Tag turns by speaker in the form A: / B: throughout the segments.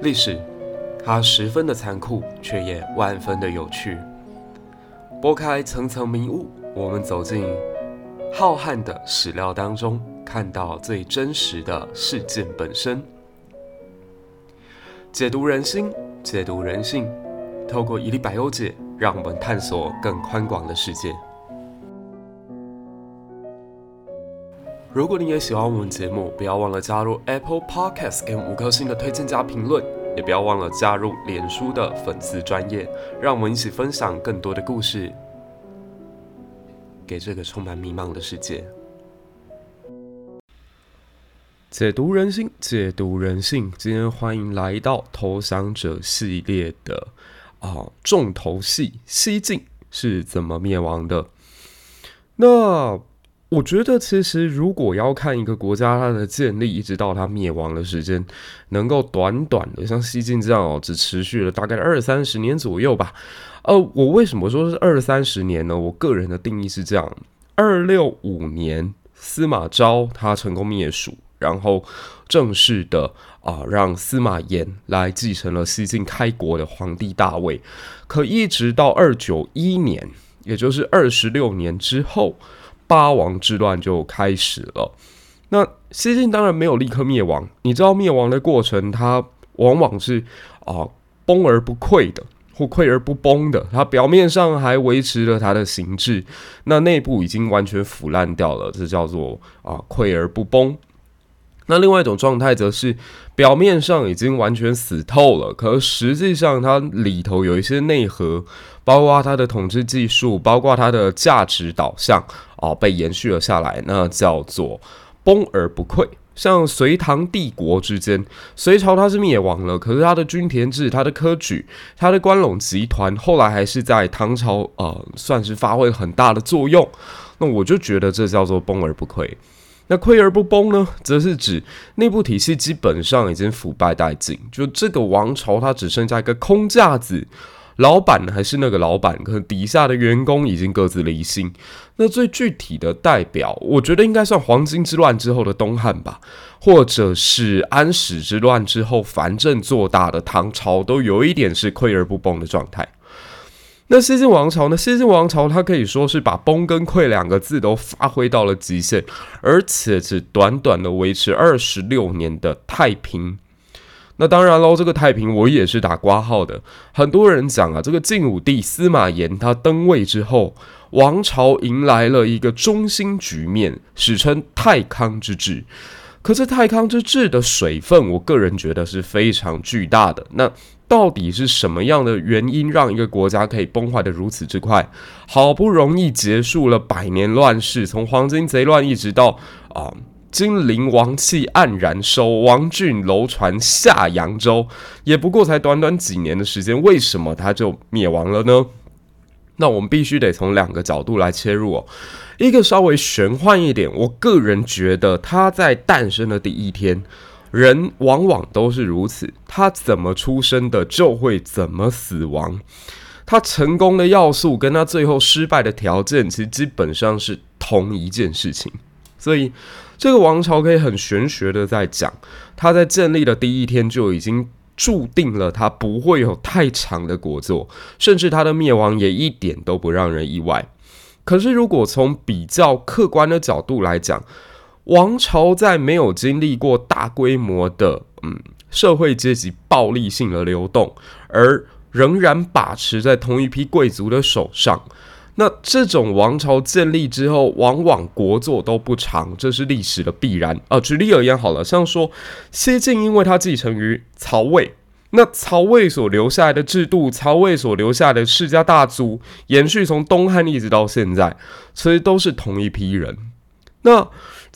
A: 历史，它十分的残酷，却也万分的有趣。拨开层层迷雾，我们走进浩瀚的史料当中，看到最真实的事件本身。解读人心，解读人性，透过一粒百忧解，让我们探索更宽广的世界。如果你也喜欢我们节目，不要忘了加入 Apple Podcast 给五颗星的推荐加评论，也不要忘了加入脸书的粉丝专业，让我们一起分享更多的故事，给这个充满迷茫的世界。解读人心，解读人性。今天欢迎来到投降者系列的啊、重头戏，西晋是怎么灭亡的？那。我觉得，其实如果要看一个国家它的建立一直到它灭亡的时间，能够短短的像西晋这样哦，只持续了大概二三十年左右吧。呃，我为什么说是二三十年呢？我个人的定义是这样：二六五年，司马昭他成功灭蜀，然后正式的啊、呃、让司马炎来继承了西晋开国的皇帝大位。可一直到二九一年，也就是二十六年之后。八王之乱就开始了。那西晋当然没有立刻灭亡，你知道灭亡的过程，它往往是啊、崩而不溃的，或溃而不崩的。它表面上还维持了它的形制，那内部已经完全腐烂掉了，这叫做啊溃而不崩。那另外一种状态则是表面上已经完全死透了，可实际上它里头有一些内核，包括它的统治技术，包括它的价值导向、哦，被延续了下来。那叫做崩而不溃。像隋唐帝国之间，隋朝它是灭亡了，可是它的均田制、它的科举、它的关陇集团，后来还是在唐朝呃，算是发挥很大的作用。那我就觉得这叫做崩而不溃。那溃而不崩呢，则是指内部体系基本上已经腐败殆尽，就这个王朝它只剩下一个空架子，老板还是那个老板，可底下的员工已经各自离心。那最具体的代表，我觉得应该算黄巾之乱之后的东汉吧，或者是安史之乱之后藩镇做大的唐朝，都有一点是溃而不崩的状态。那西晋王朝呢？西晋王朝它可以说是把“崩”跟“溃”两个字都发挥到了极限，而且只短短的维持二十六年的太平。那当然喽，这个太平我也是打括号的。很多人讲啊，这个晋武帝司马炎他登位之后，王朝迎来了一个中兴局面，史称太康之治。可是太康之治的水分，我个人觉得是非常巨大的。那到底是什么样的原因让一个国家可以崩坏得如此之快？好不容易结束了百年乱世，从黄巾贼乱一直到啊，金陵王气黯然收，王浚楼船下扬州，也不过才短短几年的时间，为什么它就灭亡了呢？那我们必须得从两个角度来切入哦。一个稍微玄幻一点，我个人觉得它在诞生的第一天。人往往都是如此，他怎么出生的就会怎么死亡。他成功的要素跟他最后失败的条件，其实基本上是同一件事情。所以，这个王朝可以很玄学的在讲，他在建立的第一天就已经注定了他不会有太长的国祚，甚至他的灭亡也一点都不让人意外。可是，如果从比较客观的角度来讲，王朝在没有经历过大规模的嗯社会阶级暴力性的流动，而仍然把持在同一批贵族的手上，那这种王朝建立之后，往往国祚都不长，这是历史的必然啊。举例而言，好了，像说西晋，因为它继承于曹魏，那曹魏所留下来的制度，曹魏所留下来的世家大族，延续从东汉一直到现在，其实都是同一批人，那。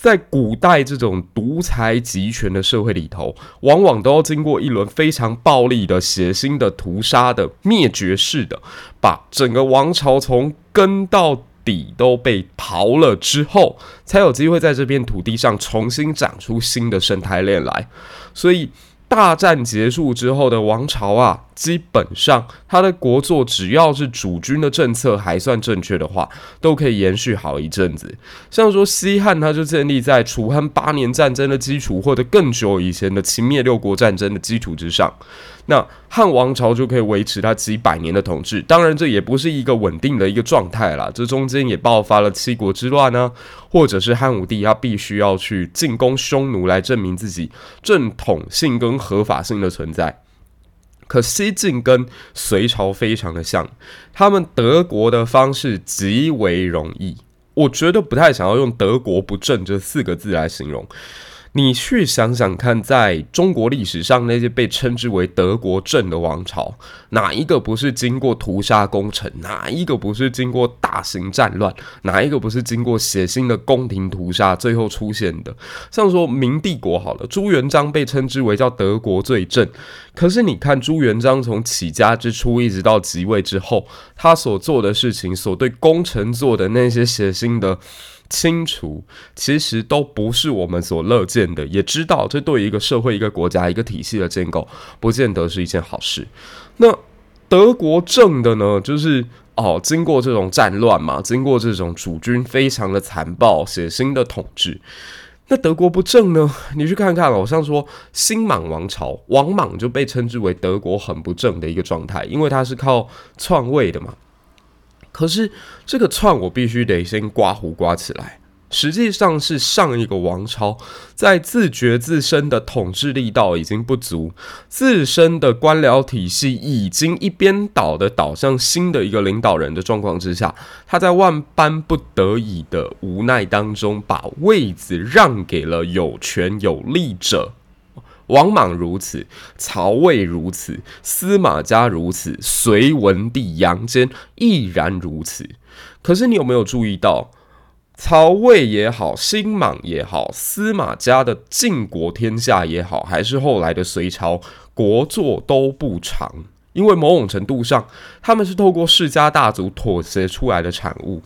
A: 在古代这种独裁集权的社会里头，往往都要经过一轮非常暴力的、血腥的屠杀的灭绝式的，把整个王朝从根到底都被刨了之后，才有机会在这片土地上重新长出新的生态链来。所以，大战结束之后的王朝啊，基本上他的国祚只要是主君的政策还算正确的话，都可以延续好一阵子。像说西汉，它就建立在楚汉八年战争的基础，或者更久以前的秦灭六国战争的基础之上。那汉王朝就可以维持他几百年的统治，当然这也不是一个稳定的一个状态啦，这中间也爆发了七国之乱呢，或者是汉武帝他必须要去进攻匈奴来证明自己正统性跟合法性的存在。可西晋跟隋朝非常的像，他们得国的方式极为容易，我觉得不太想要用“德国不正”这四个字来形容。你去想想看，在中国历史上那些被称之为“德国正”的王朝，哪一个不是经过屠杀功臣？哪一个不是经过大型战乱？哪一个不是经过血腥的宫廷屠杀最后出现的？像说明帝国好了，朱元璋被称之为叫“德国最正”，可是你看朱元璋从起家之初一直到即位之后，他所做的事情，所对功臣做的那些血腥的。清除其实都不是我们所乐见的，也知道这对于一个社会、一个国家、一个体系的建构，不见得是一件好事。那德国正的呢，就是哦，经过这种战乱嘛，经过这种主君非常的残暴、血腥的统治。那德国不正呢？你去看看，好像说新莽王朝，王莽就被称之为德国很不正的一个状态，因为他是靠篡位的嘛。可是这个篡我必须得先刮胡刮起来，实际上是上一个王朝在自觉自身的统治力道已经不足，自身的官僚体系已经一边倒的倒向新的一个领导人的状况之下，他在万般不得已的无奈当中，把位子让给了有权有力者。王莽如此，曹魏如此，司马家如此，隋文帝杨坚亦然如此。可是你有没有注意到，曹魏也好，新莽也好，司马家的晋国天下也好，还是后来的隋朝国祚都不长，因为某种程度上，他们是透过世家大族妥协出来的产物。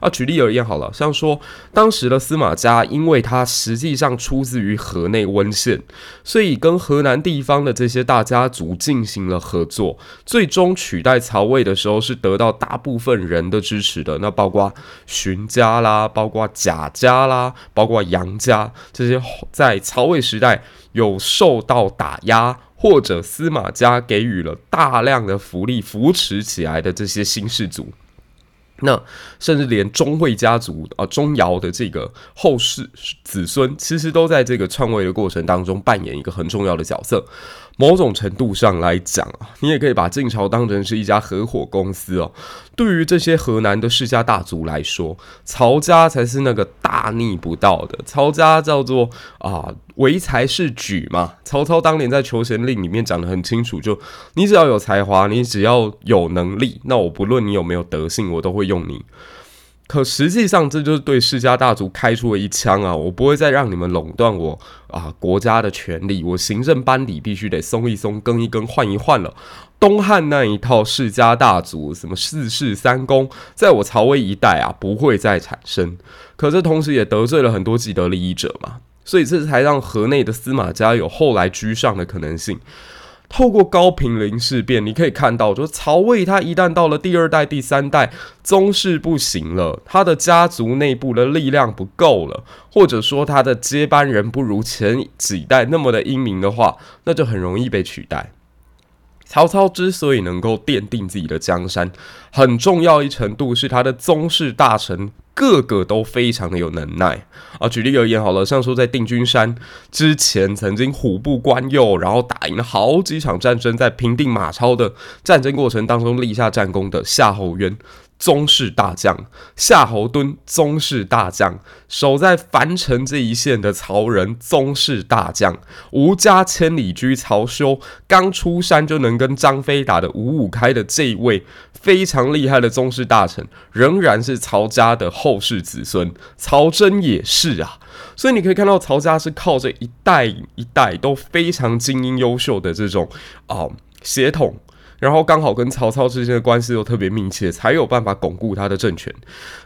A: 啊，举例而言好了，像说当时的司马家，因为他实际上出自于河内温县，所以跟河南地方的这些大家族进行了合作，最终取代曹魏的时候是得到大部分人的支持的。那包括荀家啦，包括贾家啦，包括杨家这些在曹魏时代有受到打压，或者司马家给予了大量的福利扶持起来的这些新氏族。那甚至连钟会家族啊，钟繇的这个后世子孙，其实都在这个篡位的过程当中扮演一个很重要的角色。某种程度上来讲啊，你也可以把晋朝当成是一家合伙公司哦。对于这些河南的世家大族来说，曹家才是那个大逆不道的。曹家叫做啊，唯才是举嘛。曹操当年在求贤令里面讲得很清楚，就你只要有才华，你只要有能力，那我不论你有没有德性，我都会用你。可实际上，这就是对世家大族开出了一枪啊！我不会再让你们垄断我啊国家的权力，我行政班底必须得松一松、更一更、换一换了。东汉那一套世家大族，什么四世三公，在我曹魏一代啊不会再产生。可这同时也得罪了很多既得利益者嘛，所以这才让河内的司马家有后来居上的可能性。透过高平陵事变，你可以看到，就是曹魏他一旦到了第二代、第三代，宗室不行了，他的家族内部的力量不够了，或者说他的接班人不如前几代那么的英明的话，那就很容易被取代。曹操之所以能够奠定自己的江山，很重要一程度是他的宗室大臣个个都非常的有能耐啊。举例而言，好了，像说在定军山之前曾经虎步关右，然后打赢了好几场战争，在平定马超的战争过程当中立下战功的夏侯渊。宗室大将夏侯惇，宗室大将守在樊城这一线的曹仁，宗室大将吴家千里驹曹休，刚出山就能跟张飞打得五五开的这一位非常厉害的宗室大臣，仍然是曹家的后世子孙。曹真也是啊，所以你可以看到曹家是靠着一代一代都非常精英优秀的这种啊、呃、血统。然后刚好跟曹操之间的关系又特别密切，才有办法巩固他的政权。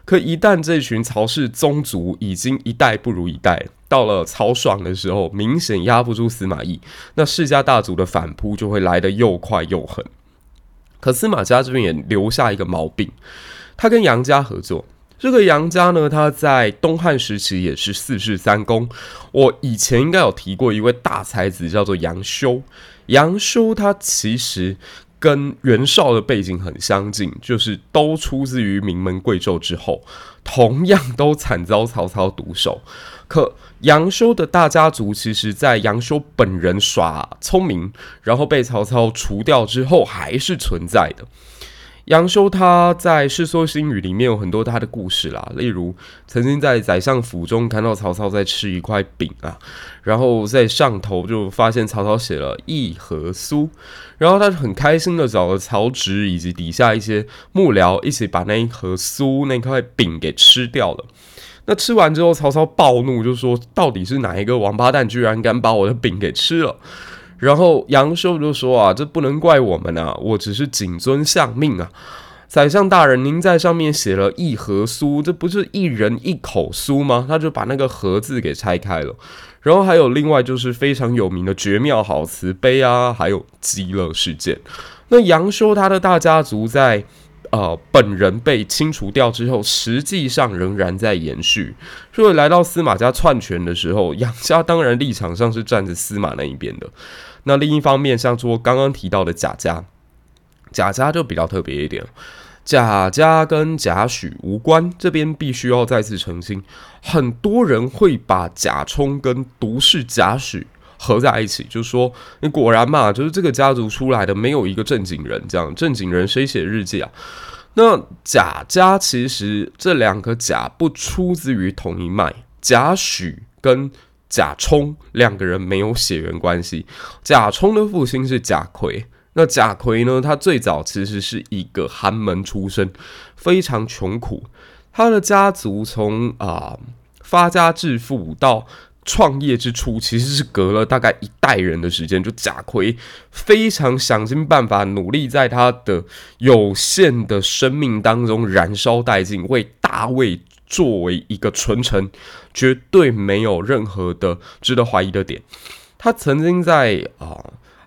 A: 可一旦这群曹氏宗族已经一代不如一代，到了曹爽的时候，明显压不住司马懿，那世家大族的反扑就会来得又快又狠。可司马家这边也留下一个毛病，他跟杨家合作。这个杨家呢，他在东汉时期也是四世三公。我以前应该有提过一位大才子，叫做杨修。杨修他其实跟袁绍的背景很相近，就是都出自于名门贵胄之后，同样都惨遭曹操毒手。可杨修的大家族，其实在杨修本人耍聪明，然后被曹操除掉之后，还是存在的。杨修他在《世说新语》里面有很多他的故事啦，例如曾经在宰相府中看到曹操在吃一块饼啊，然后在上头就发现曹操写了一盒酥，然后他就很开心的找了曹植以及底下一些幕僚一起把那一盒酥那块饼给吃掉了。那吃完之后，曹操暴怒，就说到底是哪一个王八蛋居然敢把我的饼给吃了？然后杨修就说啊，这不能怪我们啊，我只是谨遵相命啊。宰相大人，您在上面写了一盒酥，这不是一人一口酥吗？他就把那个盒字给拆开了。然后还有另外就是非常有名的绝妙好词碑啊，还有极乐事件。那杨修他的大家族在。呃，本人被清除掉之后，实际上仍然在延续。所以来到司马家篡权的时候，杨家当然立场上是站着司马那一边的。那另一方面，像说刚刚提到的贾家，贾家就比较特别一点。贾家跟贾诩无关，这边必须要再次澄清。很多人会把贾充跟独士贾诩。合在一起，就是说，你果然嘛，就是这个家族出来的没有一个正经人，这样正经人谁写日记啊？那贾家其实这两个贾不出自于同一脉，贾诩跟贾充两个人没有血缘关系。贾充的父亲是贾逵，那贾逵呢，他最早其实是一个寒门出身，非常穷苦，他的家族从啊、发家致富到。创业之初，其实是隔了大概一代人的时间。就贾逵非常想尽办法，努力在他的有限的生命当中燃烧殆尽，为大魏作为一个纯臣，绝对没有任何的值得怀疑的点。他曾经在啊。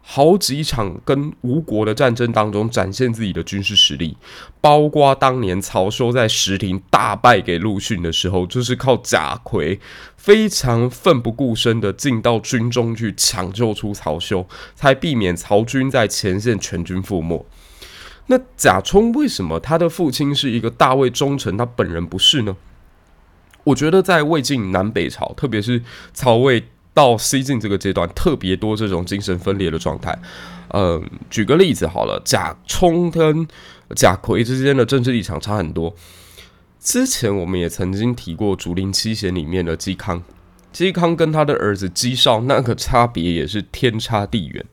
A: 好几场跟吴国的战争当中展现自己的军事实力，包括当年曹休在石亭大败给陆逊的时候，就是靠贾逵非常奋不顾身的进到军中去抢救出曹休，才避免曹军在前线全军覆没。那贾充为什么他的父亲是一个大魏忠臣，他本人不是呢？我觉得在魏晋南北朝，特别是曹魏。到西晋这个阶段，特别多这种精神分裂的状态。嗯，举个例子好了，贾充跟贾逵之间的政治立场差很多。之前我们也曾经提过《竹林七贤》里面的嵇康，嵇康跟他的儿子嵇绍那个差别也是天差地远。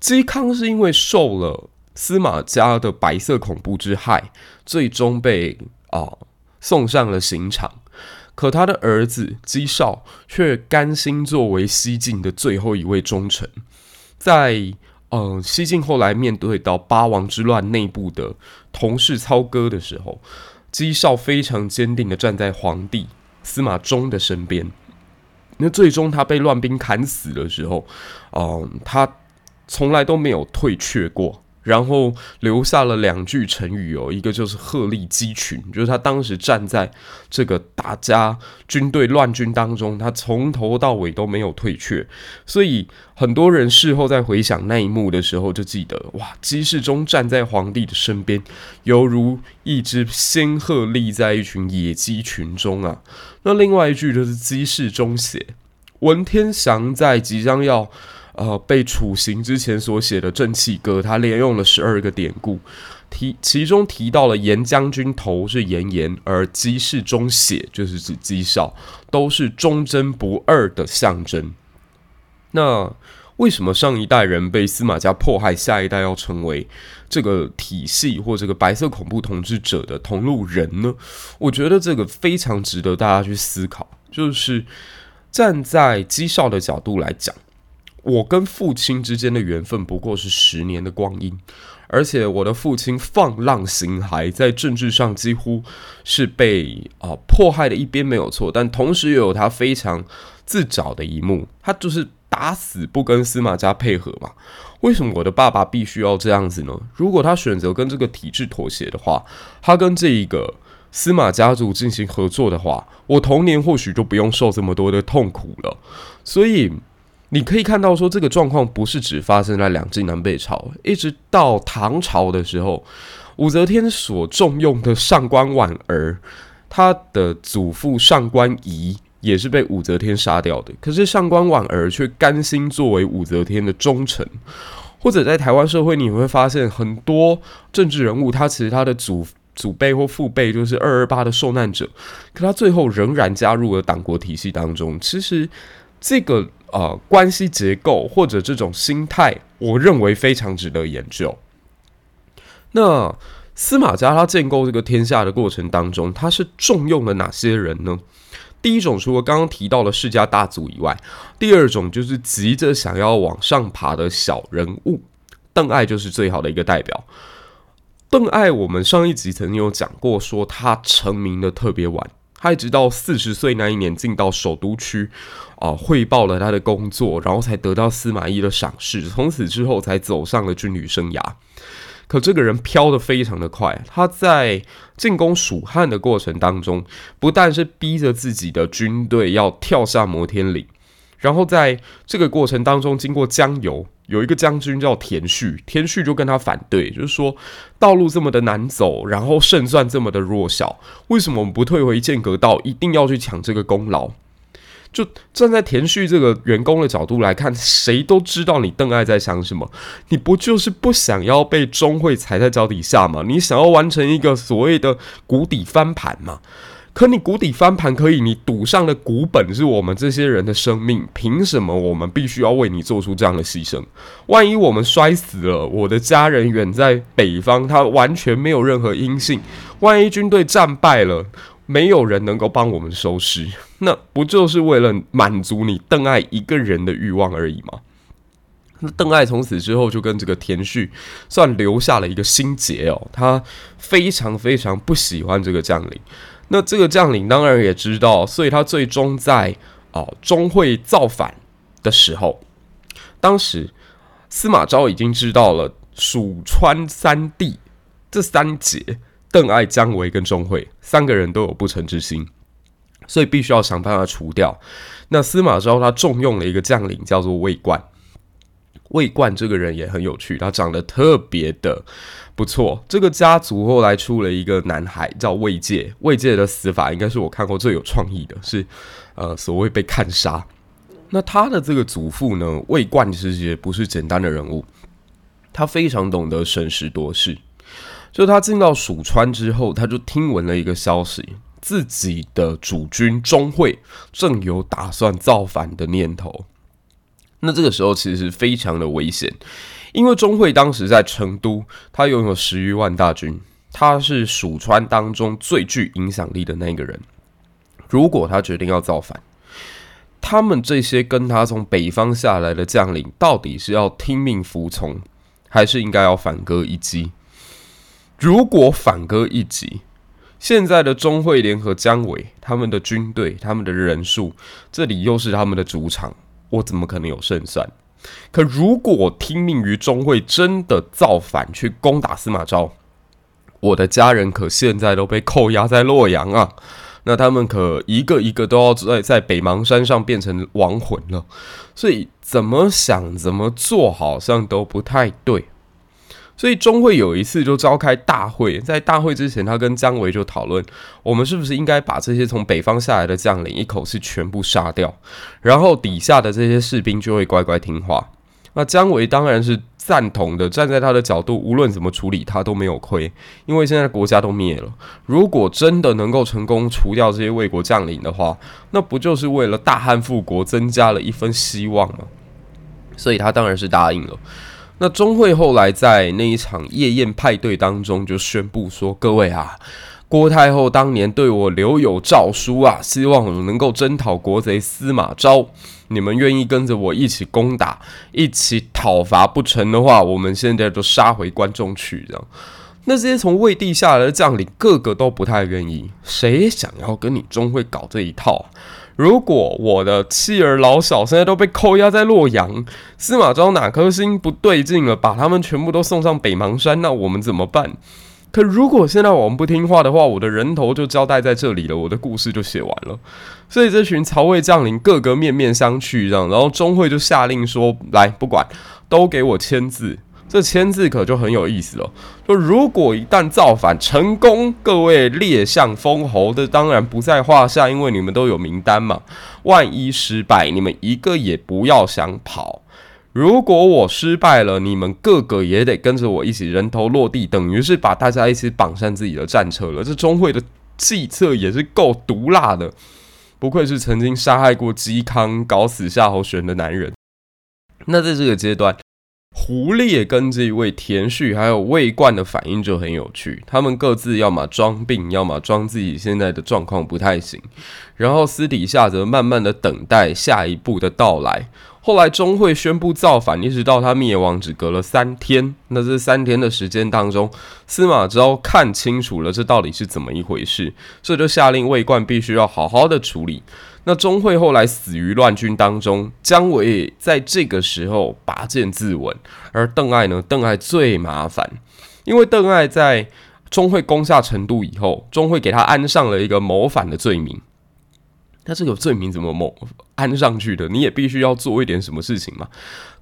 A: 嵇康是因为受了司马家的白色恐怖之害，最终被啊、送上了刑场。可他的儿子嵇绍却甘心作为西晋的最后一位忠臣，在嗯、西晋后来面对到八王之乱内部的同室操戈的时候，嵇绍非常坚定的站在皇帝司马衷的身边。那最终他被乱兵砍死的时候，嗯、他从来都没有退却过。然后留下了两句成语哦，一个就是鹤立鸡群，就是他当时站在这个大家军队乱军当中，他从头到尾都没有退却，所以很多人事后在回想那一幕的时候，就记得哇，姬世忠站在皇帝的身边，犹如一只仙鹤立在一群野鸡群中啊。那另外一句就是嵇侍中写，文天祥在即将要。呃，被处刑之前所写的《正气歌》，他连用了十二个典故，提其中提到了严将军头是严颜，而嵇侍中血就是指嵇绍，都是忠贞不二的象征。那为什么上一代人被司马家迫害，下一代要成为这个体系或这个白色恐怖统治者的同路人呢？我觉得这个非常值得大家去思考，就是站在嵇绍的角度来讲。我跟父亲之间的缘分不过是十年的光阴，而且我的父亲放浪形骸，在政治上几乎是被啊、迫害的一边没有错，但同时也有他非常自找的一幕，他就是打死不跟司马家配合嘛。为什么我的爸爸必须要这样子呢？如果他选择跟这个体制妥协的话，他跟这一个司马家族进行合作的话，我童年或许就不用受这么多的痛苦了。所以你可以看到，说这个状况不是只发生在两晋南北朝，一直到唐朝的时候，武则天所重用的上官婉儿，他的祖父上官仪。也是被武则天杀掉的，可是上官婉儿却甘心作为武则天的忠臣。或者在台湾社会，你会发现很多政治人物，他其实他的祖祖辈或父辈就是二二八的受难者，可他最后仍然加入了党国体系当中。其实这个呃关系结构或者这种心态，我认为非常值得研究。那司马家他建构这个天下的过程当中，他是重用了哪些人呢？第一种，除了刚刚提到的世家大族以外，第二种就是急着想要往上爬的小人物。邓艾就是最好的一个代表。邓艾，我们上一集曾经有讲过，说他成名的特别晚，他一直到四十岁那一年进到首都区啊，汇报了他的工作，然后才得到司马懿的赏识，从此之后才走上了军旅生涯。可这个人飘得非常的快，他在进攻蜀汉的过程当中，不但是逼着自己的军队要跳下摩天岭，然后在这个过程当中，经过江油，有一个将军叫田旭，田旭就跟他反对，就是说道路这么的难走，然后胜算这么的弱小，为什么我们不退回剑阁道，一定要去抢这个功劳？就站在田旭这个员工的角度来看，谁都知道你邓艾在想什么。你不就是不想要被钟会踩在脚底下吗？你想要完成一个所谓的谷底翻盘吗？可你谷底翻盘可以，你赌上的股本是我们这些人的生命，凭什么我们必须要为你做出这样的牺牲？万一我们摔死了，我的家人远在北方，他完全没有任何音信。万一军队战败了，没有人能够帮我们收尸，那不就是为了满足你邓艾一个人的欲望而已吗？那邓艾从此之后就跟这个田旭算留下了一个心结哦，他非常非常不喜欢这个将领。那这个将领当然也知道，所以他最终在哦钟会造反的时候，当时司马昭已经知道了蜀川三地这三杰。邓艾、姜维跟钟会三个人都有不臣之心，所以必须要想办法除掉。那司马昭他重用了一个将领，叫做魏冠。魏冠这个人也很有趣，他长得特别的不错。这个家族后来出了一个男孩，叫魏介。魏介的死法应该是我看过最有创意的，是呃所谓被看杀。那他的这个祖父呢，魏冠其实也不是简单的人物，他非常懂得审时度势。就他进到蜀川之后，他就听闻了一个消息，自己的主君钟会正有打算造反的念头。那这个时候其实非常的危险，因为钟会当时在成都，他拥有十余万大军，他是蜀川当中最具影响力的那个人。如果他决定要造反，他们这些跟他从北方下来的将领，到底是要听命服从，还是应该要反戈一击？如果反戈一击，现在的钟会联合姜维，他们的军队、他们的人数，这里又是他们的主场，我怎么可能有胜算？可如果听命于钟会，真的造反去攻打司马昭，我的家人可现在都被扣押在洛阳啊！那他们可一个一个都要在在北邙山上变成亡魂了。所以怎么想怎么做好像都不太对。所以钟会有一次就召开大会，在大会之前，他跟姜维就讨论，我们是不是应该把这些从北方下来的将领一口气全部杀掉，然后底下的这些士兵就会乖乖听话。那姜维当然是赞同的，站在他的角度，无论怎么处理他都没有亏，因为现在国家都灭了。如果真的能够成功除掉这些魏国将领的话，那不就是为了大汉复国增加了一分希望吗？所以他当然是答应了。那钟会后来在那一场夜宴派对当中就宣布说：“各位啊，郭太后当年对我留有诏书啊，希望我能够征讨国贼司马昭。你们愿意跟着我一起攻打，一起讨伐不成的话，我们现在就杀回关中去。这样，那些从魏地下来的将领，个个都不太愿意。谁想要跟你钟会搞这一套？如果我的妻儿老小现在都被扣押在洛阳，司马昭哪颗心不对劲了，把他们全部都送上北邙山，那我们怎么办？可如果现在我们不听话的话，我的人头就交代在这里了，我的故事就写完了。所以这群曹魏将领个个面面相觑，这样，然后钟会就下令说：“来，不管，都给我签字。”这签字可就很有意思了。就如果一旦造反成功，各位列相封侯的当然不在话下，因为你们都有名单嘛。万一失败，你们一个也不要想跑。如果我失败了，你们个个也得跟着我一起人头落地，等于是把大家一起绑上自己的战车了。这钟会的计策也是够毒辣的，不愧是曾经杀害过嵇康、搞死夏侯玄的男人。那在这个阶段。狐狸也跟这一位田旭还有魏冠的反应就很有趣，他们各自要么装病，要么装自己现在的状况不太行，然后私底下则慢慢的等待下一步的到来。后来钟会宣布造反，一直到他灭亡只隔了三天。那这三天的时间当中，司马昭看清楚了这到底是怎么一回事，所以就下令魏冠必须要好好的处理。那钟会后来死于乱军当中，姜维在这个时候拔剑自刎，而邓艾呢？邓艾最麻烦，因为邓艾在钟会攻下成都以后，钟会给他安上了一个谋反的罪名。那这个罪名怎么谋安上去的？你也必须要做一点什么事情嘛。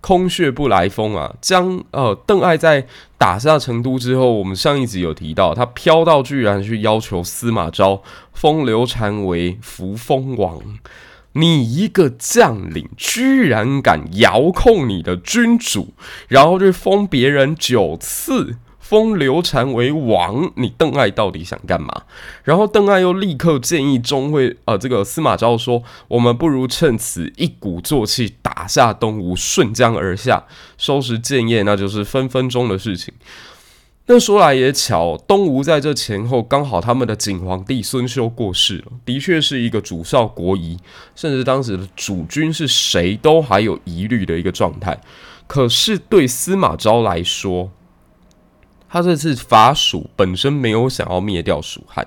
A: 空穴不来风啊！将呃邓艾在打下成都之后，我们上一集有提到，他飘到居然去要求司马昭封刘禅为扶风王。你一个将领，居然敢遥控你的君主，然后去封别人九次。封刘禅为王，你邓艾到底想干嘛？然后邓艾又立刻建议钟会，呃，这个司马昭说，我们不如趁此一鼓作气打下东吴，顺江而下，收拾建业，那就是分分钟的事情。那说来也巧，东吴在这前后刚好他们的景皇帝孙修过世了，的确是一个主少国疑，甚至当时的主君是谁都还有疑虑的一个状态。可是对司马昭来说，他这次伐蜀本身没有想要灭掉蜀汉，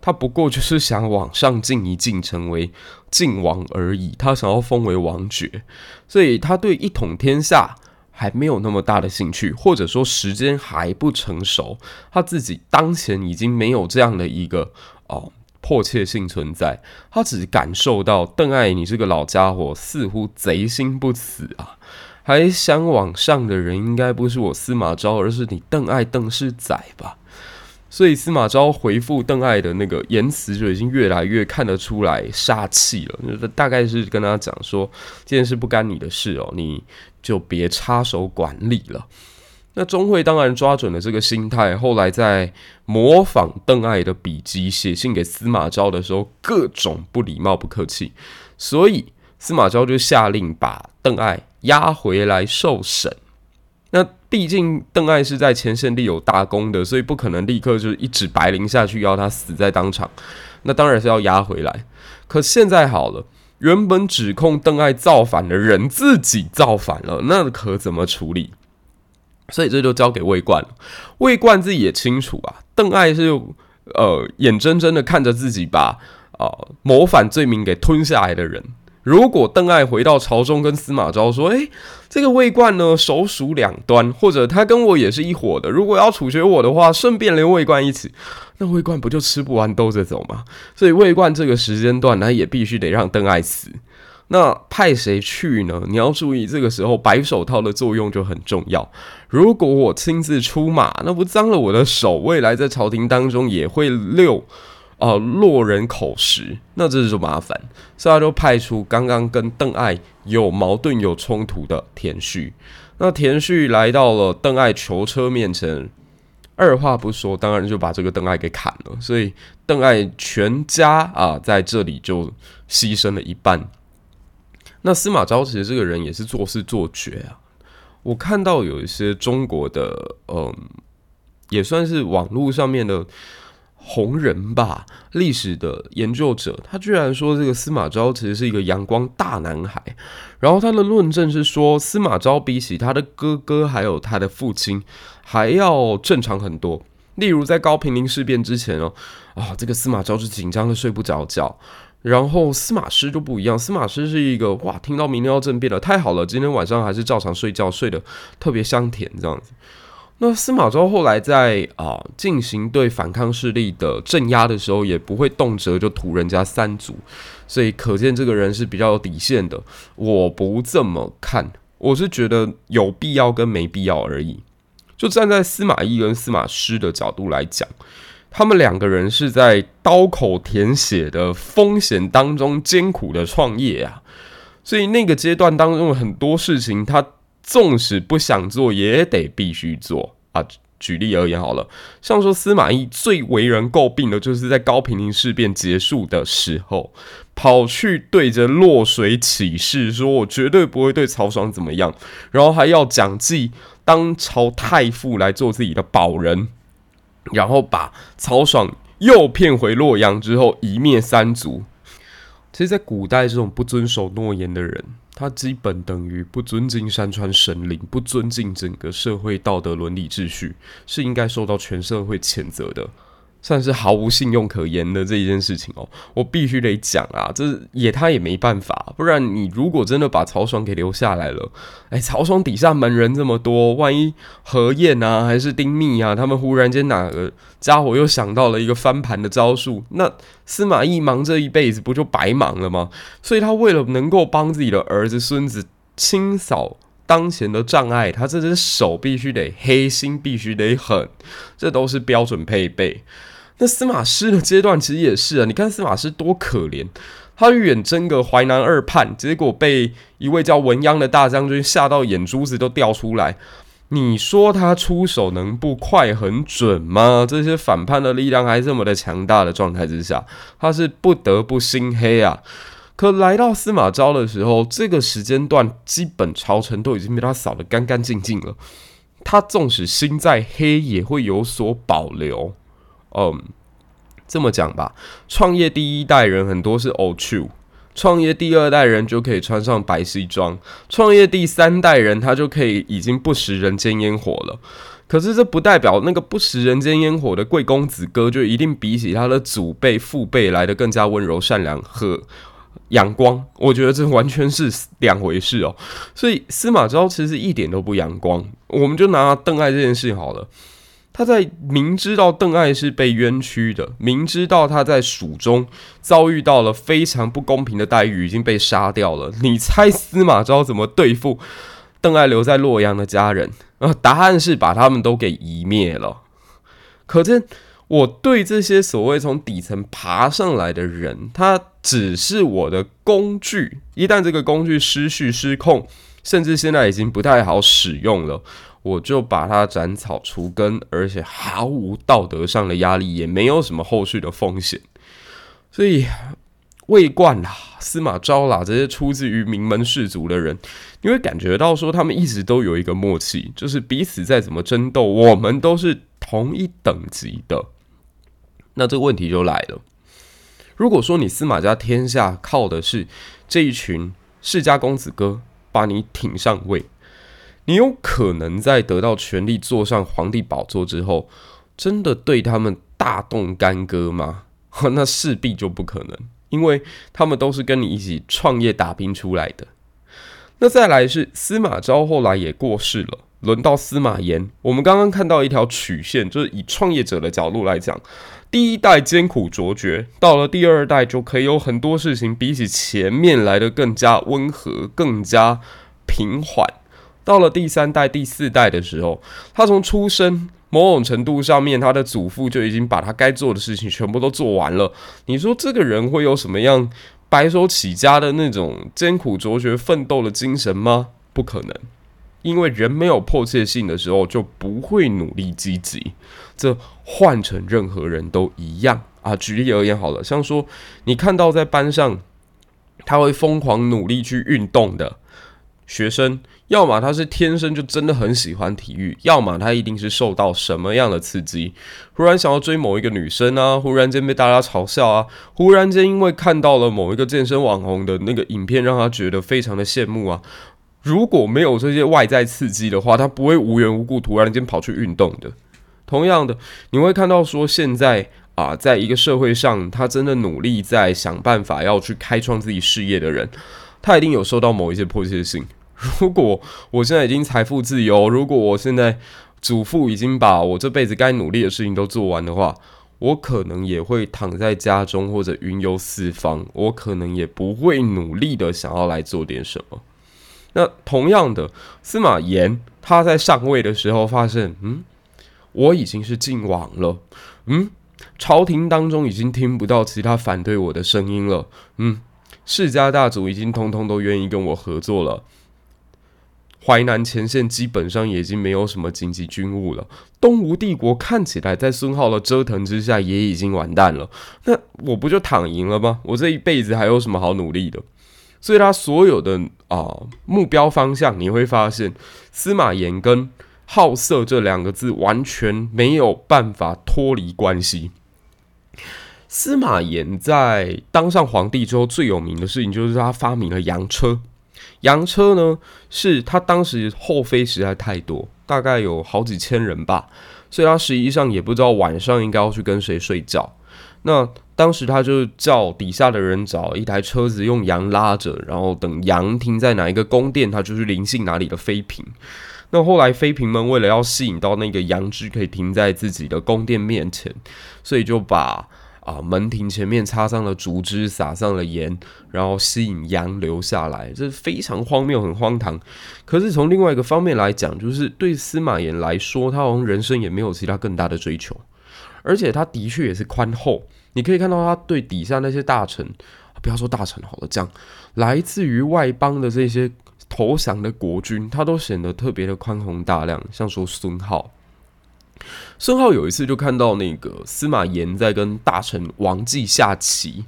A: 他不过就是想往上进一进，成为晋王而已。他想要封为王爵，所以他对一统天下还没有那么大的兴趣，或者说时间还不成熟。他自己当前已经没有这样的一个哦迫切性存在，他只感受到邓艾，你这个老家伙似乎贼心不死啊。还想往上的人，应该不是我司马昭，而是你邓艾邓世载吧？所以司马昭回复邓艾的那个言辞，就已经越来越看得出来杀气了。大概是跟他讲说，这件事不干你的事哦，你就别插手管理了。那钟会当然抓准了这个心态，后来在模仿邓艾的笔迹写信给司马昭的时候，各种不礼貌、不客气，所以司马昭就下令把邓艾。押回来受审，那毕竟邓艾是在前线立有大功的，所以不可能立刻就一指白绫下去要他死在当场。那当然是要押回来。可现在好了，原本指控邓艾造反的人自己造反了，那可怎么处理？所以这就交给魏冠了。魏冠自己也清楚啊，邓艾是呃眼睁睁的看着自己把啊、呃、谋反罪名给吞下来的人。如果邓艾回到朝中跟司马昭说：“诶，这个魏冠呢，首鼠两端，或者他跟我也是一伙的。如果要处决我的话，顺便连魏冠一起，那魏冠不就吃不完兜着走吗？所以魏冠这个时间段，他也必须得让邓艾死。那派谁去呢？你要注意，这个时候白手套的作用就很重要。如果我亲自出马，那不脏了我的手，未来在朝廷当中也会溜。”哦，落人口实，那这就麻烦，所以他就派出刚刚跟邓艾有矛盾、有冲突的田旭。那田旭来到了邓艾囚车面前，二话不说，当然就把这个邓艾给砍了。所以邓艾全家啊，在这里就牺牲了一半。那司马昭其实这个人也是做事做绝啊。我看到有一些中国的，嗯，也算是网络上面的。红人吧，历史的研究者，他居然说这个司马昭其实是一个阳光大男孩。然后他的论证是说，司马昭比起他的哥哥还有他的父亲还要正常很多。例如在高平陵事变之前哦，啊，这个司马昭是紧张的睡不着觉。然后司马师就不一样，司马师是一个哇，听到明天要政变了，太好了，今天晚上还是照常睡觉，睡得特别香甜这样子。那司马昭后来在啊进行对反抗势力的镇压的时候，也不会动辄就屠人家三族，所以可见这个人是比较有底线的。我不这么看，我是觉得有必要跟没必要而已。就站在司马懿跟司马师的角度来讲，他们两个人是在刀口舔血的风险当中艰苦的创业啊，所以那个阶段当中很多事情他。纵使不想做，也得必须做啊！举例而言，好了，像说司马懿最为人诟病的，就是在高平陵事变结束的时候，跑去对着洛水起誓，说我绝对不会对曹爽怎么样，然后还要蒋济当朝太傅来做自己的保人，然后把曹爽诱骗回洛阳之后，一灭三族。其实，在古代，这种不遵守诺言的人，他基本等于不尊敬山川神灵，不尊敬整个社会道德伦理秩序，是应该受到全社会谴责的。算是毫无信用可言的这一件事情哦，我必须得讲啊，这也他也没办法，不然你如果真的把曹爽给留下来了，哎，曹爽底下门人这么多，万一何晏啊，还是丁密啊，他们忽然间哪个家伙又想到了一个翻盘的招数，那司马懿忙这一辈子不就白忙了吗？所以他为了能够帮自己的儿子孙子清扫当前的障碍，他这只手必须得黑，心必须得狠，这都是标准配备。那司马师的阶段其实也是啊，你看司马师多可怜，他远征个淮南二叛，结果被一位叫文鸯的大将军吓到眼珠子都掉出来。你说他出手能不快很准吗？这些反叛的力量还这么的强大的状态之下，他是不得不心黑啊。可来到司马昭的时候，这个时间段基本朝臣都已经被他扫得干干净净了，他纵使心再黑，也会有所保留。嗯，这么讲吧，创业第一代人很多是欧秀，创业第二代人就可以穿上白西装，创业第三代人他就可以已经不食人间烟火了。可是这不代表那个不食人间烟火的贵公子哥就一定比起他的祖辈父辈来得更加温柔善良和阳光。我觉得这完全是两回事哦。所以司马昭其实一点都不阳光。我们就拿邓艾这件事好了。他在明知道邓艾是被冤屈的，明知道他在蜀中遭遇到了非常不公平的待遇，已经被杀掉了。你猜司马昭怎么对付邓艾留在洛阳的家人？啊，答案是把他们都给夷灭了。可见我对这些所谓从底层爬上来的人，他只是我的工具。一旦这个工具失序失控，甚至现在已经不太好使用了。我就把它斩草除根，而且毫无道德上的压力，也没有什么后续的风险。所以魏冠啦、司马昭啦这些出自于名门士族的人，你会感觉到说他们一直都有一个默契，就是彼此再怎么争斗，我们都是同一等级的。那这个问题就来了，如果说你司马家天下靠的是这一群世家公子哥把你挺上位。你有可能在得到权力、坐上皇帝宝座之后，真的对他们大动干戈吗？那势必就不可能，因为他们都是跟你一起创业打拼出来的。那再来是司马昭后来也过世了，轮到司马炎。我们刚刚看到一条曲线，就是以创业者的角度来讲，第一代艰苦卓绝，到了第二代就可以有很多事情比起前面来的更加温和、更加平缓。到了第三代、第四代的时候，他从出生某种程度上面，他的祖父就已经把他该做的事情全部都做完了。你说这个人会有什么样白手起家的那种艰苦卓绝、奋斗的精神吗？不可能，因为人没有迫切性的时候就不会努力积极。这换成任何人都一样啊。举例而言好了，像说你看到在班上他会疯狂努力去运动的。学生，要么他是天生就真的很喜欢体育，要么他一定是受到什么样的刺激，忽然想要追某一个女生啊，忽然间被大家嘲笑啊，忽然间因为看到了某一个健身网红的那个影片，让他觉得非常的羡慕啊。如果没有这些外在刺激的话，他不会无缘无故突然间跑去运动的。同样的，你会看到说现在啊，在一个社会上，他真的努力在想办法要去开创自己事业的人，他一定有受到某一些迫切性。如果我现在已经财富自由，如果我现在祖父已经把我这辈子该努力的事情都做完的话，我可能也会躺在家中或者云游四方，我可能也不会努力的想要来做点什么。那同样的，司马炎他在上位的时候发现，嗯，我已经是晋王了，嗯，朝廷当中已经听不到其他反对我的声音了，嗯，世家大族已经通通都愿意跟我合作了，淮南前线基本上已经没有什么紧急军务了，东吴帝国看起来在孙皓的折腾之下也已经完蛋了，那我不就躺赢了吗？我这一辈子还有什么好努力的？所以他所有的啊、目标方向，你会发现司马炎跟好色这两个字完全没有办法脱离关系。司马炎在当上皇帝之后，最有名的事情就是他发明了羊车。羊车呢，是他当时后妃实在太多，大概有好几千人吧，所以他实际上也不知道晚上应该要去跟谁睡觉。那当时他就叫底下的人找一台车子，用羊拉着，然后等羊停在哪一个宫殿，他就去临幸哪里的妃嫔。那后来妃嫔们为了要吸引到那个羊只可以停在自己的宫殿面前，所以就把啊门庭前面插上了竹枝，撒上了盐，然后吸引羊留下来。这是非常荒谬，很荒唐。可是从另外一个方面来讲，就是对司马炎来说，他好像人生也没有其他更大的追求，而且他的确也是宽厚。你可以看到他对底下那些大臣，不要说大臣好了，这样来自于外邦的这些投降的国君，他都显得特别的宽宏大量。像说孙皓，孙浩有一次就看到那个司马炎在跟大臣王继下棋，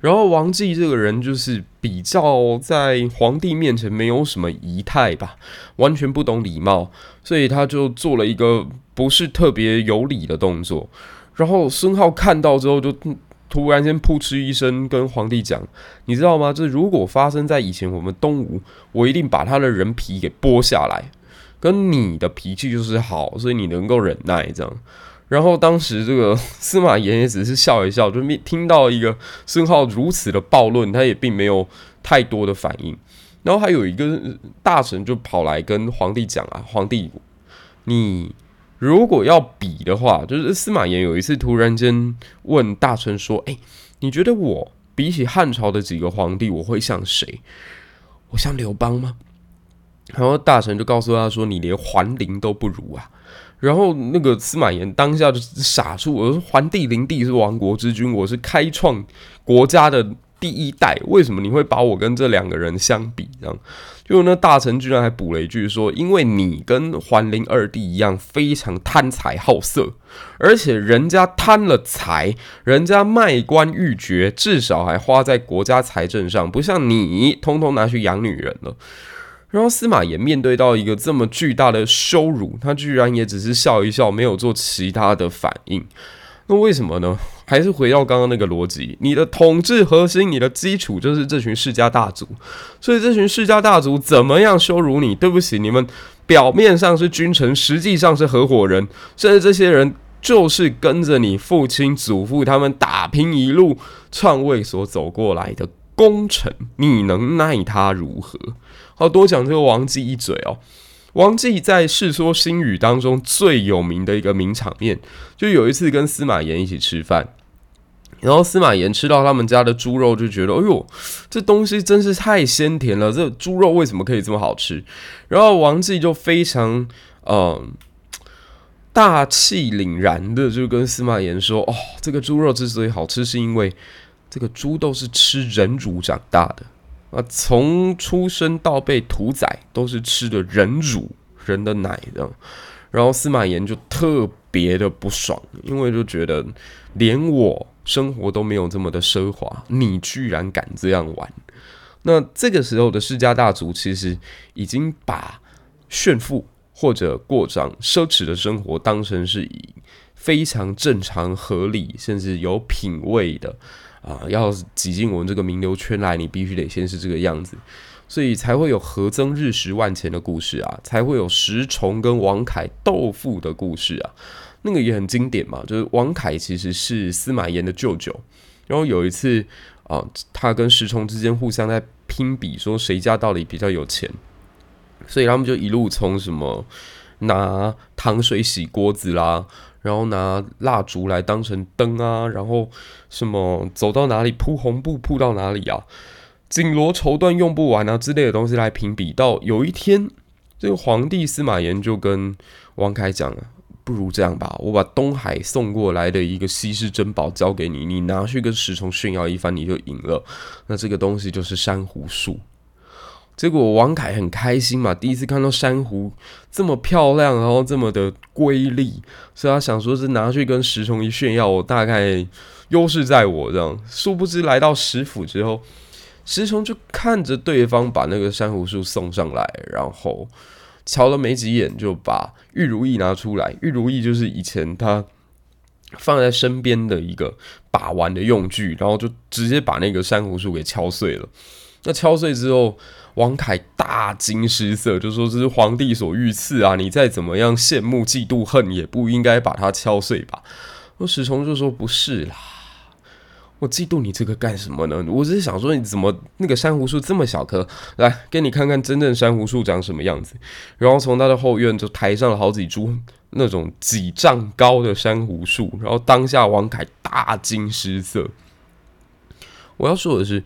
A: 然后王继这个人就是比较在皇帝面前没有什么仪态吧，完全不懂礼貌，所以他就做了一个不是特别有礼的动作。然后孙浩看到之后，就突然间扑哧一声跟皇帝讲：“你知道吗？这如果发生在以前我们东吴，我一定把他的人皮给剥下来。跟你的脾气就是好，所以你能够忍耐这样。”然后当时这个 司马炎也只是笑一笑，就听到一个孙皓如此的暴论，他也并没有太多的反应。然后还有一个大臣就跑来跟皇帝讲啊：“皇帝，你。”如果要比的话，就是司马炎有一次突然间问大臣说：“哎，你觉得我比起汉朝的几个皇帝，我会像谁？我像刘邦吗？”然后大臣就告诉他说：“你连桓灵都不如啊！”然后那个司马炎当下就傻住，我说：“桓帝灵帝是亡国之君，我是开创国家的。”第一代，为什么你会把我跟这两个人相比？这样，就那大臣居然还补了一句说：“因为你跟桓灵二帝一样，非常贪财好色，而且人家贪了财，人家卖官鬻爵，至少还花在国家财政上，不像你，通通拿去养女人了。”然后司马炎面对到一个这么巨大的羞辱，他居然也只是笑一笑，没有做其他的反应。那为什么呢？还是回到刚刚那个逻辑，你的统治核心，你的基础就是这群世家大族，所以这群世家大族怎么样羞辱你？对不起，你们表面上是君臣，实际上是合伙人，甚至这些人就是跟着你父亲、祖父他们打拼一路篡位所走过来的功臣，你能奈他如何？好，多讲这个王继一嘴哦。王继在《世说新语》当中最有名的一个名场面，就有一次跟司马炎一起吃饭，然后司马炎吃到他们家的猪肉，就觉得，哎呦，这东西真是太鲜甜了，这猪肉为什么可以这么好吃？然后王继就非常呃大气凛然的就跟司马炎说，哦，这个猪肉之所以好吃，是因为这个猪都是吃人乳长大的。啊，从出生到被屠宰，都是吃的人乳、人的奶的。然后司马炎就特别的不爽，因为就觉得连我生活都没有这么的奢华，你居然敢这样玩。那这个时候的世家大族其实已经把炫富或者过上奢侈的生活当成是以非常正常、合理，甚至有品味的啊，要挤进我们这个名流圈来，你必须得先是这个样子。所以才会有何曾日食万钱的故事啊，才会有石崇跟王凯斗富的故事啊，那个也很经典嘛。就是王凯其实是司马炎的舅舅，然后有一次啊，他跟石崇之间互相在拼比，说谁家到底比较有钱，所以他们就一路从什么拿糖水洗锅子啦，然后拿蜡烛来当成灯啊，然后什么走到哪里铺红布铺到哪里啊。锦罗绸缎用不完啊之类的东西来评比，到有一天，这个皇帝司马炎就跟王凯讲了：“不如这样吧，我把东海送过来的一个稀世珍宝交给你，你拿去跟石崇炫耀一番，你就赢了。那这个东西就是珊瑚树。结果王凯很开心嘛，第一次看到珊瑚这么漂亮，然后这么的瑰丽，所以他想说是拿去跟石崇一炫耀，我大概优势在我这样。殊不知来到石府之后。石崇就看着对方把那个珊瑚树送上来，然后瞧了没几眼，就把玉如意拿出来。玉如意就是以前他放在身边的一个把玩的用具，然后就直接把那个珊瑚树给敲碎了。那敲碎之后，王凯大惊失色，就说：“这是皇帝所御赐啊！你再怎么样羡慕、嫉妒、恨，也不应该把它敲碎吧？”那石崇就说：“不是啦。”我嫉妒你这个干什么呢？我只是想说，你怎么那个珊瑚树这么小颗？来，给你看看真正珊瑚树长什么样子。然后从他的后院就抬上了好几株那种几丈高的珊瑚树。然后当下王凯大惊失色。我要说的是，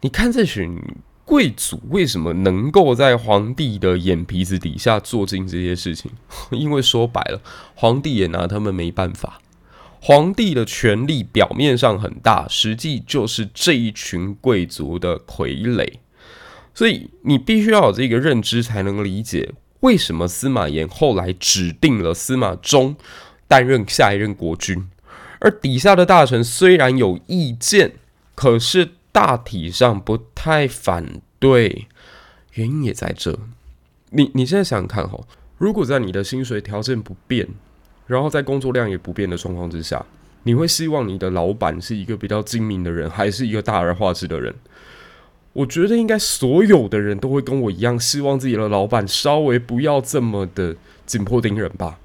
A: 你看这群贵族为什么能够在皇帝的眼皮子底下做尽这些事情？因为说白了，皇帝也拿他们没办法。皇帝的权力表面上很大，实际就是这一群贵族的傀儡。所以你必须要有这个认知，才能理解为什么司马炎后来指定了司马衷担任下一任国君，而底下的大臣虽然有意见，可是大体上不太反对。原因也在这。你你现在想想看哈，如果在你的薪水条件不变，然后在工作量也不变的状况之下，你会希望你的老板是一个比较精明的人，还是一个大而化之的人？我觉得应该所有的人都会跟我一样，希望自己的老板稍微不要这么的紧迫盯人吧，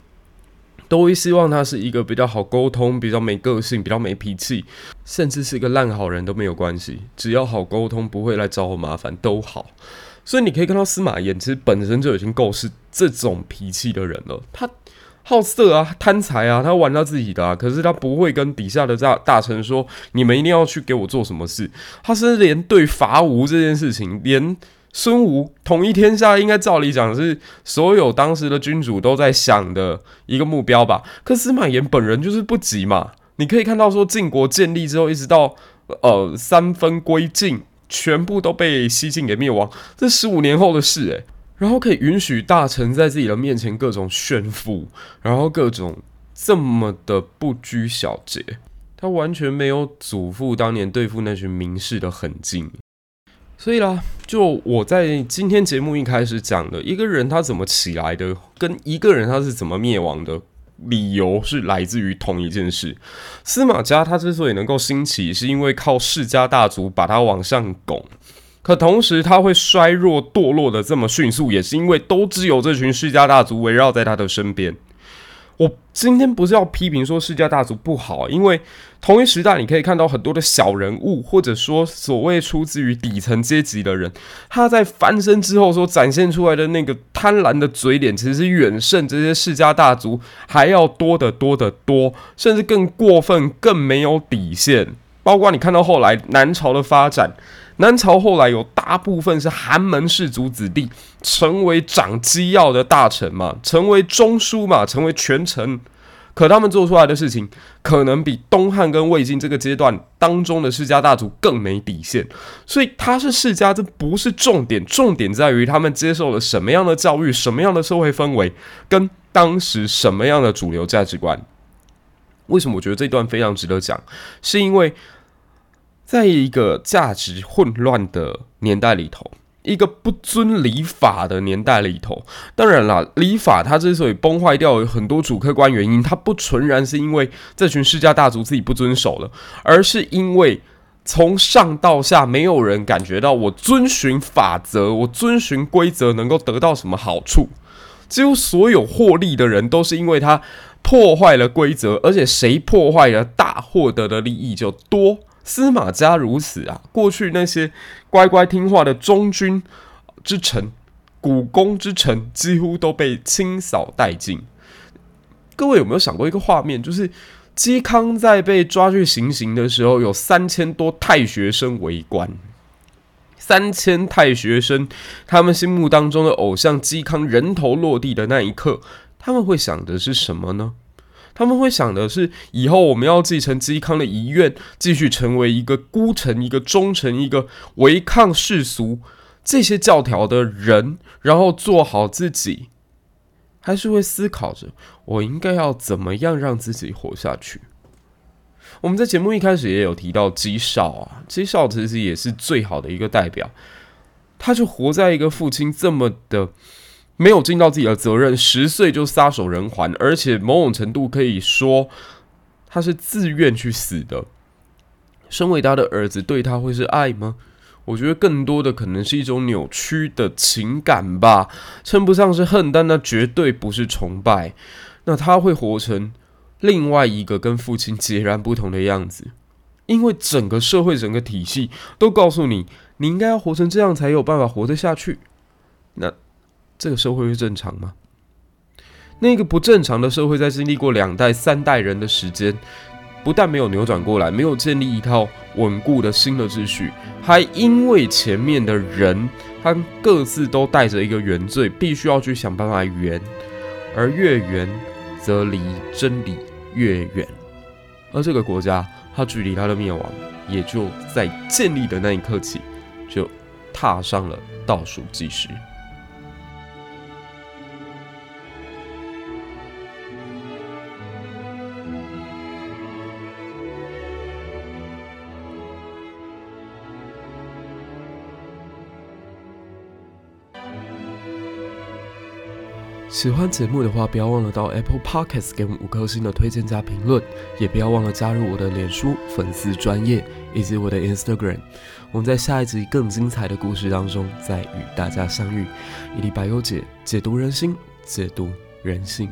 A: 都会希望他是一个比较好沟通、比较没个性、比较没脾气，甚至是一个烂好人都没有关系，只要好沟通，不会来找我麻烦都好。所以你可以看到司马炎其实本身就已经够是这种脾气的人了，他。好色啊，贪财啊，他玩他自己的啊，可是他不会跟底下的大大臣说，你们一定要去给我做什么事。他甚至连对伐吴这件事情，连孙吴统一天下，应该照理讲是所有当时的君主都在想的一个目标吧。可司马炎本人就是不急嘛。你可以看到说，晋国建立之后，一直到呃三分归晋，全部都被西晋给灭亡，这十五年后的事诶、然后可以允许大臣在自己的面前各种炫富，然后各种这么的不拘小节，他完全没有祖父当年对付那群名士的狠劲。所以啦，就我在今天节目一开始讲的，一个人他怎么起来的，跟一个人他是怎么灭亡的理由是来自于同一件事。司马家他之所以能够兴起，是因为靠世家大族把他往上拱。可同时，他会衰弱堕落的这么迅速，也是因为都只有这群世家大族围绕在他的身边。我今天不是要批评说世家大族不好，因为同一时代你可以看到很多的小人物，或者说所谓出自于底层阶级的人，他在翻身之后所展现出来的那个贪婪的嘴脸，其实是远胜这些世家大族还要多得多得多，甚至更过分、更没有底线。包括你看到后来南朝的发展。南朝后来有大部分是寒门士族子弟，成为掌机要的大臣嘛，成为中书嘛，成为权臣。可他们做出来的事情，可能比东汉跟魏晋这个阶段当中的世家大族更没底线。所以他是世家，这不是重点，重点在于他们接受了什么样的教育，什么样的社会氛围，跟当时什么样的主流价值观。为什么我觉得这段非常值得讲？是因为。在一个价值混乱的年代里头，一个不遵礼法的年代里头，当然啦，礼法它之所以崩坏掉，有很多主客观原因，它不纯然是因为这群世家大族自己不遵守了，而是因为从上到下没有人感觉到我遵循法则，我遵循规则能够得到什么好处，几乎所有获利的人都是因为他破坏了规则，而且谁破坏了大，获得的利益就多。司马家如此啊，过去那些乖乖听话的忠君之臣、股肱之臣，几乎都被清扫殆尽。各位有没有想过一个画面？就是嵇康在被抓去行刑的时候，有三千多太学生围观。三千太学生，他们心目当中的偶像嵇康人头落地的那一刻，他们会想的是什么呢？他们会想的是，以后我们要继承嵇康的遗愿，继续成为一个孤臣、一个忠臣、一个违抗世俗这些教条的人，然后做好自己，还是会思考着我应该要怎么样让自己活下去？我们在节目一开始也有提到嵇绍啊，嵇绍其实也是最好的一个代表，他就活在一个父亲这么的。没有尽到自己的责任，十岁就撒手人寰，而且某种程度可以说他是自愿去死的。身为他的儿子，对他会是爱吗？我觉得更多的可能是一种扭曲的情感吧，称不上是恨，但那绝对不是崇拜。那他会活成另外一个跟父亲截然不同的样子，因为整个社会、整个体系都告诉你，你应该要活成这样才有办法活得下去。那。这个社会是正常吗？那个不正常的社会，在经历过两代、三代人的时间，不但没有扭转过来，没有建立一套稳固的新的秩序，还因为前面的人，他各自都带着一个原罪，必须要去想办法圆，而越圆，则离真理越远，而这个国家，它距离它的灭亡，也就在建立的那一刻起，就踏上了倒数计时。喜欢节目的话，不要忘了到 Apple Podcast 给我们五颗星的推荐加评论，也不要忘了加入我的脸书粉丝专业以及我的 Instagram。我们在下一集更精彩的故事当中再与大家相遇。伊丽白优姐，解读人心，解读人性。